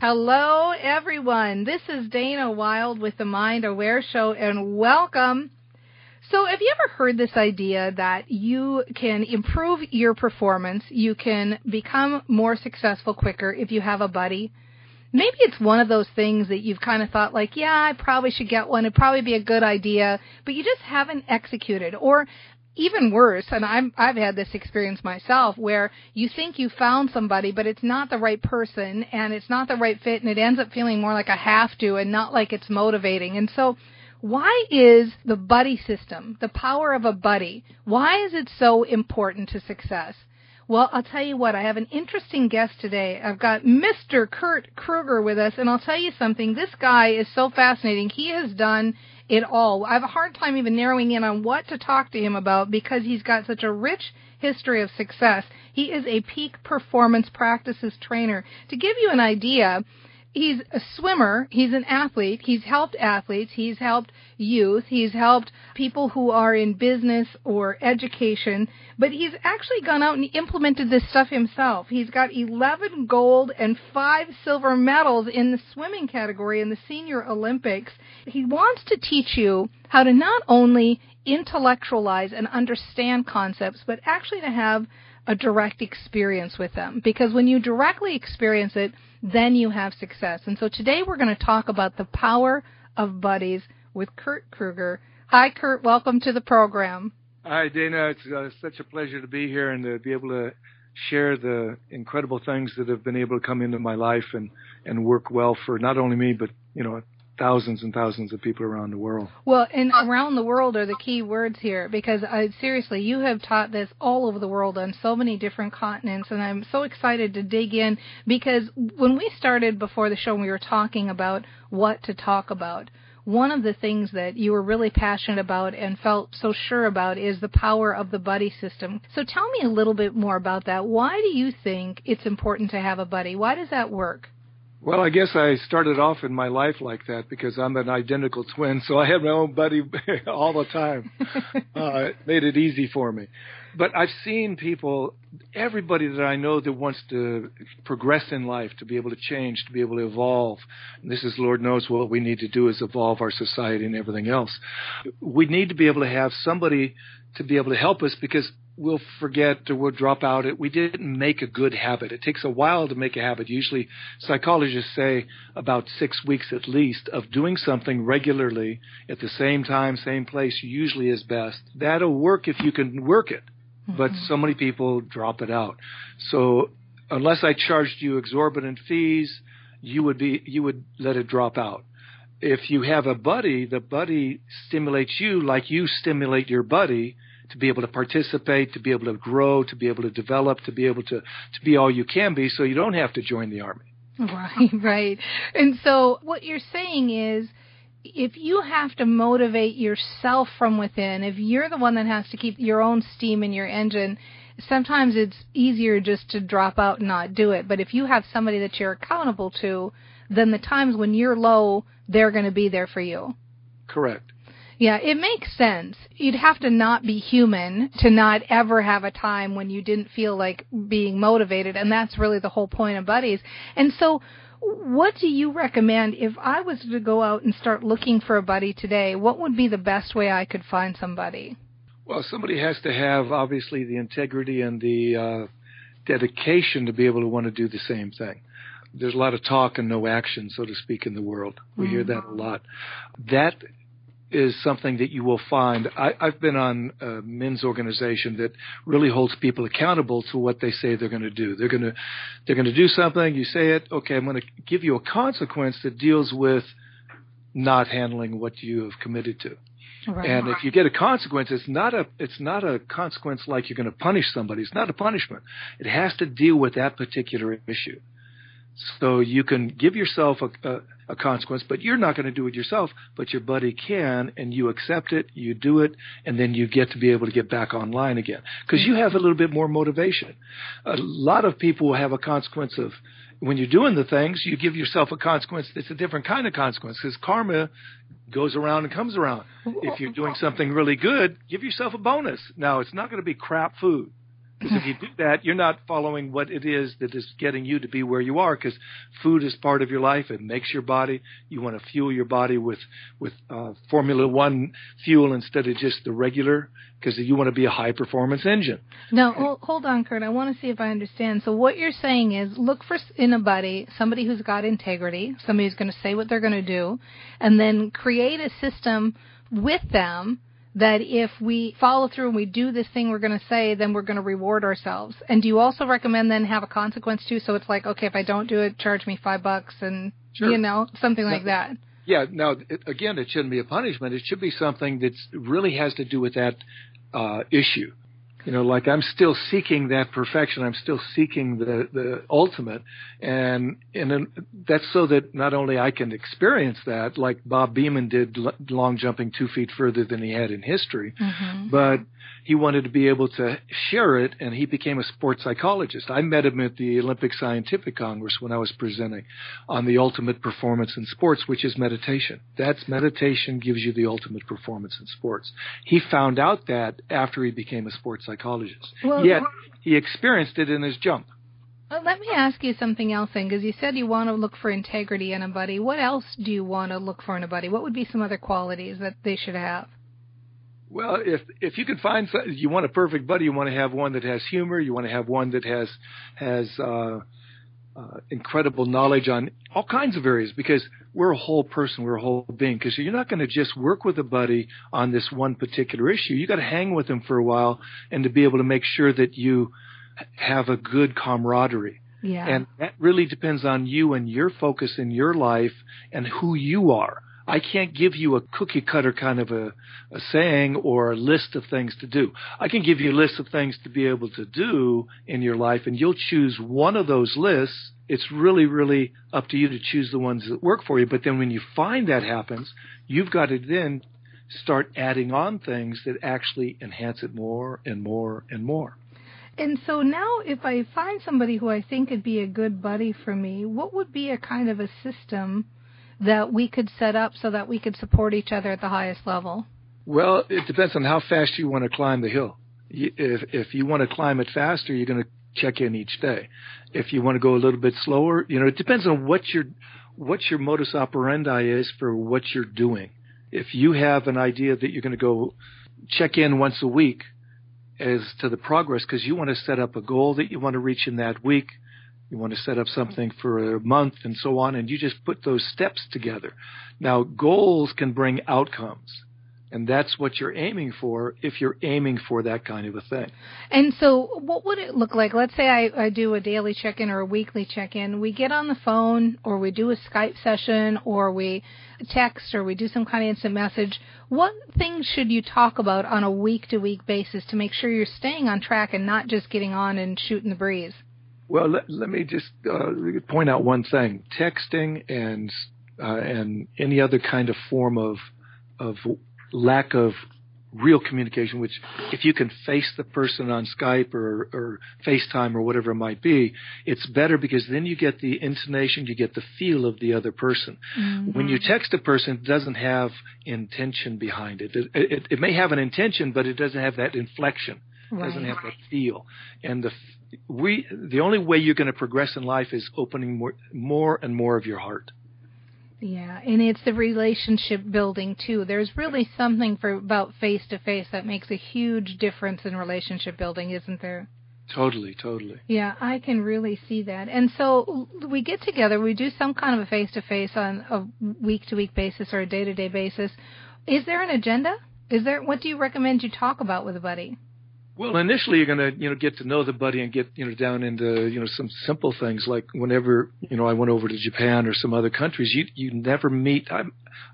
Hello, everyone. This is Dana Wilde with the Mind Aware Show, and welcome. So, have you ever heard this idea that you can improve your performance, you can become more successful quicker if you have a buddy? Maybe it's one of those things that you've kind of thought like, yeah, I probably should get one. It'd probably be a good idea, but you just haven't executed. Or even worse, and I'm, I've had this experience myself, where you think you found somebody, but it's not the right person, and it's not the right fit, and it ends up feeling more like a have to, and not like it's motivating. And so, why is the buddy system, the power of a buddy, why is it so important to success? Well, I'll tell you what, I have an interesting guest today. I've got Mr. Kurt Kruger with us, and I'll tell you something. This guy is so fascinating. He has done it all. I have a hard time even narrowing in on what to talk to him about because he's got such a rich history of success. He is a peak performance practices trainer. To give you an idea, he's a swimmer, he's an athlete, he's helped athletes, he's helped youth, he's helped people who are in business or education, but he's actually gone out and implemented this stuff himself. He's got 11 gold and 5 silver medals in the swimming category in the Senior Olympics. He wants to teach you how to not only intellectualize and understand concepts, but actually to have a direct experience with them. Because when you directly experience it, then you have success. And so today we're going to talk about the power of buddies with Kurt Kruger. Hi, Kurt. Welcome to the program. Hi, Dana. It's uh, such a pleasure to be here and to be able to share the incredible things that have been able to come into my life and, and work well for not only me, but, you know, thousands and thousands of people around the world. Well, and around the world are the key words here because I, seriously, you have taught this all over the world on so many different continents, and I'm so excited to dig in because when we started before the show, we were talking about what to talk about. One of the things that you were really passionate about and felt so sure about is the power of the buddy system. So tell me a little bit more about that. Why do you think it's important to have a buddy? Why does that work? Well, I guess I started off in my life like that because I'm an identical twin, so I had my own buddy all the time. uh, it made it easy for me. But I've seen people, everybody that I know that wants to progress in life, to be able to change, to be able to evolve. And this is, Lord knows, what we need to do is evolve our society and everything else. We need to be able to have somebody to be able to help us because we'll forget or we'll drop out. It we didn't make a good habit. It takes a while to make a habit. Usually, psychologists say about six weeks at least of doing something regularly at the same time, same place, usually is best. That'll work if you can work it. Mm-hmm. But so many people drop it out. So unless I charged you exorbitant fees, you would be you would let it drop out if you have a buddy, the buddy stimulates you like you stimulate your buddy, to be able to participate, to be able to grow, to be able to develop, to be able to, to be all you can be so you don't have to join the army. Right, right. And so what you're saying is if you have to motivate yourself from within, if you're the one that has to keep your own steam in your engine, sometimes it's easier just to drop out and not do it. But if you have somebody that you're accountable to, then the times when you're low, they're going to be there for you. Correct. Yeah, it makes sense. You'd have to not be human to not ever have a time when you didn't feel like being motivated, and that's really the whole point of buddies. And so, what do you recommend if I was to go out and start looking for a buddy today? What would be the best way I could find somebody? Well, somebody has to have obviously the integrity and the uh, dedication to be able to want to do the same thing. There's a lot of talk and no action, so to speak, in the world. We mm-hmm. hear that a lot. That is something that you will find. I, have been on a men's organization that really holds people accountable to what they say they're going to do. They're going to they're going to do something. You say it. Okay, I'm going to give you a consequence that deals with not handling what you have committed to. Right. And if you get a consequence, it's not a it's not a consequence like you're going to punish somebody. It's not a punishment. It has to deal with that particular issue. So you can give yourself a, a, a consequence, but you're not going to do it yourself, but your buddy can, and you accept it, you do it, and then you get to be able to get back online again. Because you have a little bit more motivation. A lot of people will have a consequence of when you're doing the things, you give yourself a consequence that's a different kind of consequence because karma goes around and comes around. If you're doing something really good, give yourself a bonus. Now, it's not going to be crap food. Because if you do that, you're not following what it is that is getting you to be where you are. Because food is part of your life; it makes your body. You want to fuel your body with with uh, Formula One fuel instead of just the regular. Because you want to be a high performance engine. Now, hold, hold on, Kurt. I want to see if I understand. So what you're saying is, look for in a buddy somebody who's got integrity, somebody who's going to say what they're going to do, and then create a system with them that if we follow through and we do this thing we're going to say, then we're going to reward ourselves. And do you also recommend then have a consequence too? So it's like, okay, if I don't do it, charge me five bucks and, sure. you know, something like that. Yeah. Now, it, again, it shouldn't be a punishment. It should be something that really has to do with that uh, issue you know, like I'm still seeking that perfection. I'm still seeking the the ultimate, and and that's so that not only I can experience that, like Bob Beamon did, long jumping two feet further than he had in history, mm-hmm. but he wanted to be able to share it, and he became a sports psychologist. I met him at the Olympic Scientific Congress when I was presenting on the ultimate performance in sports, which is meditation. That's meditation gives you the ultimate performance in sports. He found out that after he became a sports psychologist. Well, Yet he experienced it in his jump. Well, let me ask you something else then, because you said you want to look for integrity in a buddy. What else do you want to look for in a buddy? What would be some other qualities that they should have? Well, if if you can find you want a perfect buddy, you want to have one that has humor. You want to have one that has has uh, uh, incredible knowledge on all kinds of areas because we're a whole person, we're a whole being. Because you're not going to just work with a buddy on this one particular issue. You got to hang with him for a while and to be able to make sure that you have a good camaraderie. Yeah. And that really depends on you and your focus in your life and who you are. I can't give you a cookie cutter kind of a, a saying or a list of things to do. I can give you a list of things to be able to do in your life, and you'll choose one of those lists. It's really, really up to you to choose the ones that work for you. But then when you find that happens, you've got to then start adding on things that actually enhance it more and more and more. And so now, if I find somebody who I think would be a good buddy for me, what would be a kind of a system that we could set up so that we could support each other at the highest level? Well, it depends on how fast you want to climb the hill. If if you want to climb it faster, you're going to check in each day. If you want to go a little bit slower, you know, it depends on what your what your modus operandi is for what you're doing. If you have an idea that you're going to go check in once a week as to the progress because you want to set up a goal that you want to reach in that week, you want to set up something for a month and so on, and you just put those steps together. Now, goals can bring outcomes. And that's what you're aiming for if you're aiming for that kind of a thing. And so, what would it look like? Let's say I, I do a daily check in or a weekly check in. We get on the phone, or we do a Skype session, or we text, or we do some kind of instant message. What things should you talk about on a week to week basis to make sure you're staying on track and not just getting on and shooting the breeze? Well, let, let me just uh, point out one thing: texting and uh, and any other kind of form of of lack of real communication, which if you can face the person on Skype or, or FaceTime or whatever it might be, it's better because then you get the intonation, you get the feel of the other person. Mm-hmm. When you text a person, it doesn't have intention behind it. It, it. it, may have an intention, but it doesn't have that inflection. Right. Doesn't have that feel. And the we the only way you're going to progress in life is opening more more and more of your heart. Yeah, and it's the relationship building too. There's really something for about face to face that makes a huge difference in relationship building, isn't there? Totally, totally. Yeah, I can really see that. And so we get together, we do some kind of a face to face on a week to week basis or a day to day basis. Is there an agenda? Is there what do you recommend you talk about with a buddy? Well, initially you're going to, you know, get to know the buddy and get, you know, down into, you know, some simple things like whenever, you know, I went over to Japan or some other countries, you you never meet. I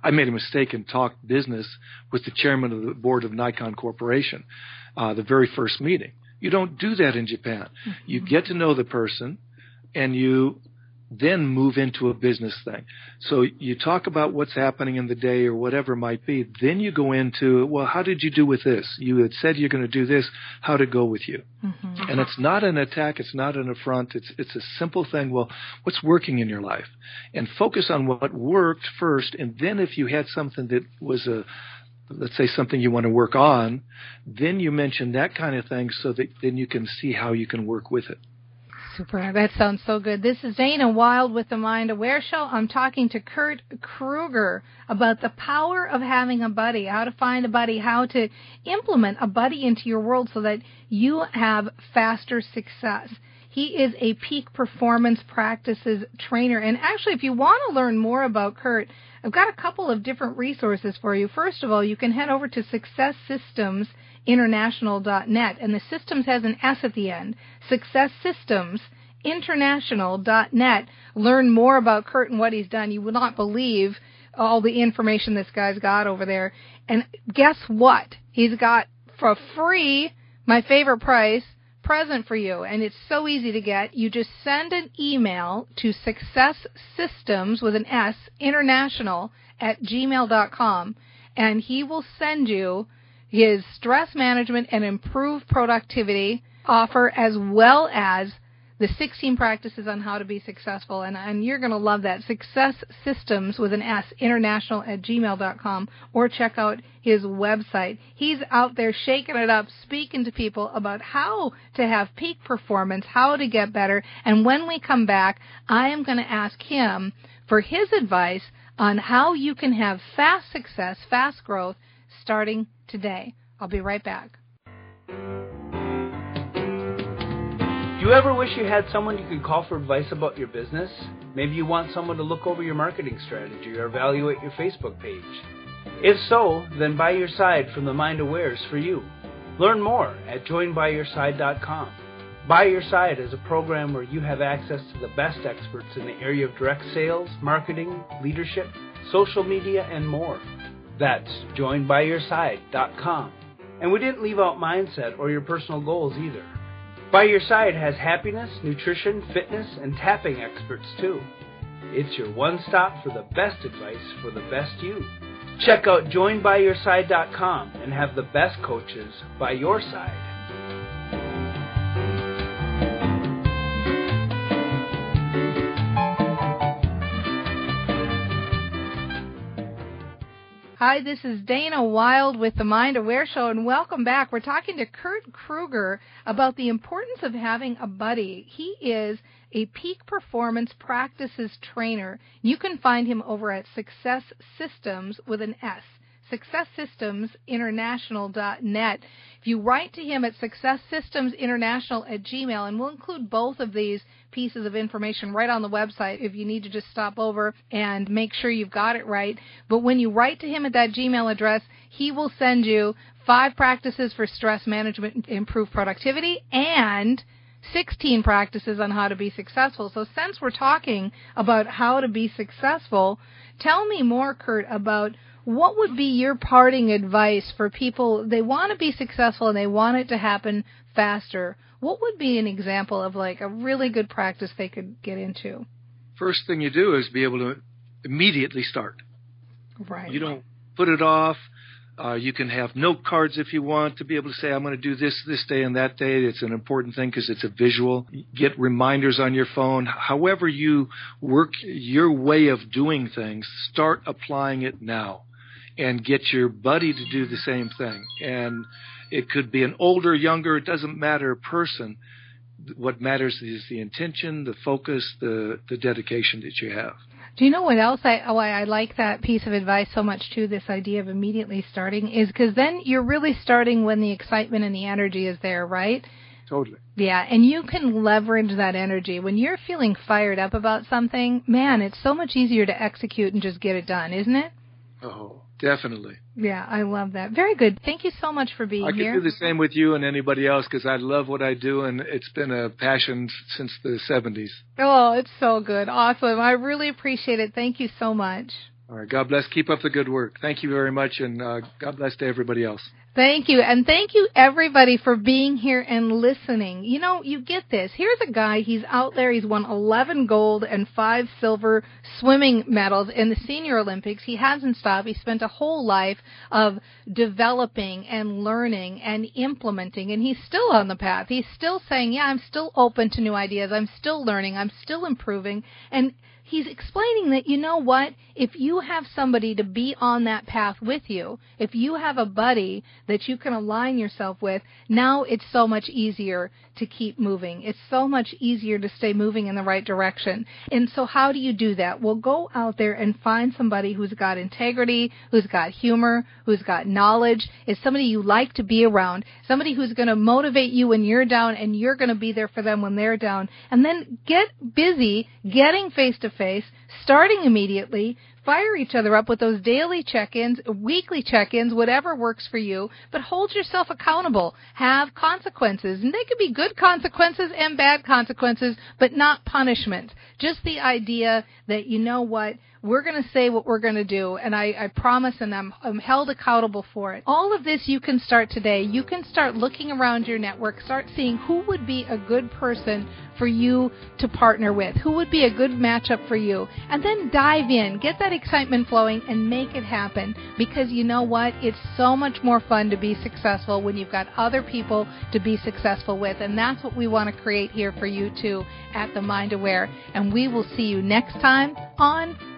I made a mistake and talked business with the chairman of the board of Nikon Corporation, uh, the very first meeting. You don't do that in Japan. Mm-hmm. You get to know the person, and you then move into a business thing. So you talk about what's happening in the day or whatever it might be. Then you go into, well, how did you do with this? You had said you're going to do this. How to go with you? Mm-hmm. And it's not an attack. It's not an affront. It's, it's a simple thing. Well, what's working in your life? And focus on what worked first. And then if you had something that was a, let's say something you want to work on, then you mention that kind of thing so that then you can see how you can work with it. Super. That sounds so good. This is Dana Wilde with the Mind Aware Show. I'm talking to Kurt Kruger about the power of having a buddy, how to find a buddy, how to implement a buddy into your world so that you have faster success. He is a peak performance practices trainer. And actually, if you want to learn more about Kurt, I've got a couple of different resources for you. First of all, you can head over to Success Systems international.net, and the systems has an S at the end. Success Systems international.net. Learn more about Kurt and what he's done. You will not believe all the information this guy's got over there. And guess what? He's got for free my favorite price present for you. And it's so easy to get. You just send an email to success systems with an S international at gmail.com and he will send you his stress management and improved productivity offer as well as the 16 practices on how to be successful and, and you're going to love that success systems with an s international at gmail.com or check out his website he's out there shaking it up speaking to people about how to have peak performance how to get better and when we come back i am going to ask him for his advice on how you can have fast success fast growth starting today. I'll be right back. Do you ever wish you had someone you could call for advice about your business? Maybe you want someone to look over your marketing strategy or evaluate your Facebook page. If so, then By Your Side from the Mind Aware is for you. Learn more at joinbyyourside.com. By Your Side is a program where you have access to the best experts in the area of direct sales, marketing, leadership, social media, and more. That's joinbyyourside.com. And we didn't leave out mindset or your personal goals either. By Your Side has happiness, nutrition, fitness, and tapping experts too. It's your one stop for the best advice for the best you. Check out joinbyyourside.com and have the best coaches by your side. Hi, this is Dana Wilde with the Mind Aware Show, and welcome back. We're talking to Kurt Kruger about the importance of having a buddy. He is a peak performance practices trainer. You can find him over at Success Systems with an S successsystemsinternational.net. If you write to him at successsystemsinternational at gmail, and we'll include both of these pieces of information right on the website if you need to just stop over and make sure you've got it right. But when you write to him at that Gmail address, he will send you five practices for stress management, improve productivity, and 16 practices on how to be successful. So since we're talking about how to be successful, tell me more, Kurt, about what would be your parting advice for people? They want to be successful and they want it to happen faster. What would be an example of like a really good practice they could get into? First thing you do is be able to immediately start. Right. You don't put it off. Uh, you can have note cards if you want to be able to say, I'm going to do this this day and that day. It's an important thing because it's a visual. Get reminders on your phone. However, you work your way of doing things, start applying it now and get your buddy to do the same thing. And it could be an older, younger, it doesn't matter person. What matters is the intention, the focus, the, the dedication that you have. Do you know what else I oh, why I like that piece of advice so much too? This idea of immediately starting is because then you're really starting when the excitement and the energy is there, right? Totally. Yeah, and you can leverage that energy when you're feeling fired up about something. Man, it's so much easier to execute and just get it done, isn't it? Oh, Definitely. Yeah, I love that. Very good. Thank you so much for being here. I could do the same with you and anybody else because I love what I do and it's been a passion since the 70s. Oh, it's so good. Awesome. I really appreciate it. Thank you so much. All right. God bless. Keep up the good work. Thank you very much and uh, God bless to everybody else. Thank you. And thank you everybody for being here and listening. You know, you get this. Here's a guy, he's out there, he's won 11 gold and 5 silver swimming medals in the senior Olympics. He hasn't stopped. He spent a whole life of developing and learning and implementing and he's still on the path. He's still saying, yeah, I'm still open to new ideas. I'm still learning. I'm still improving. And he's explaining that you know what if you have somebody to be on that path with you if you have a buddy that you can align yourself with now it's so much easier to keep moving. It's so much easier to stay moving in the right direction. And so how do you do that? Well go out there and find somebody who's got integrity who's got humor who's got knowledge. Is somebody you like to be around. Somebody who's going to motivate you when you're down and you're going to be there for them when they're down. And then get busy getting face to face, starting immediately, fire each other up with those daily check-ins, weekly check-ins, whatever works for you, but hold yourself accountable. Have consequences, and they could be good consequences and bad consequences, but not punishment. Just the idea that you know what, we're going to say what we're going to do, and I, I promise, and I'm, I'm held accountable for it. All of this you can start today. You can start looking around your network, start seeing who would be a good person for you to partner with, who would be a good matchup for you, and then dive in, get that excitement flowing, and make it happen. Because you know what? It's so much more fun to be successful when you've got other people to be successful with, and that's what we want to create here for you too at the Mind Aware. And we will see you next time on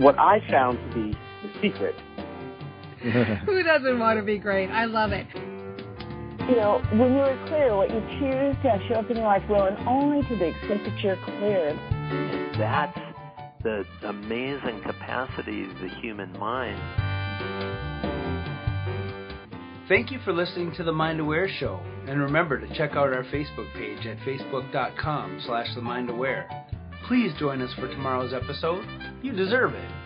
What I found to be the secret. Who doesn't want to be great? I love it you know, when you are clear, what you choose to show up in your life will, and only to the extent that you're clear. That's the amazing capacity of the human mind. Thank you for listening to the Mind Aware Show, and remember to check out our Facebook page at facebook.com Please join us for tomorrow's episode. You deserve it.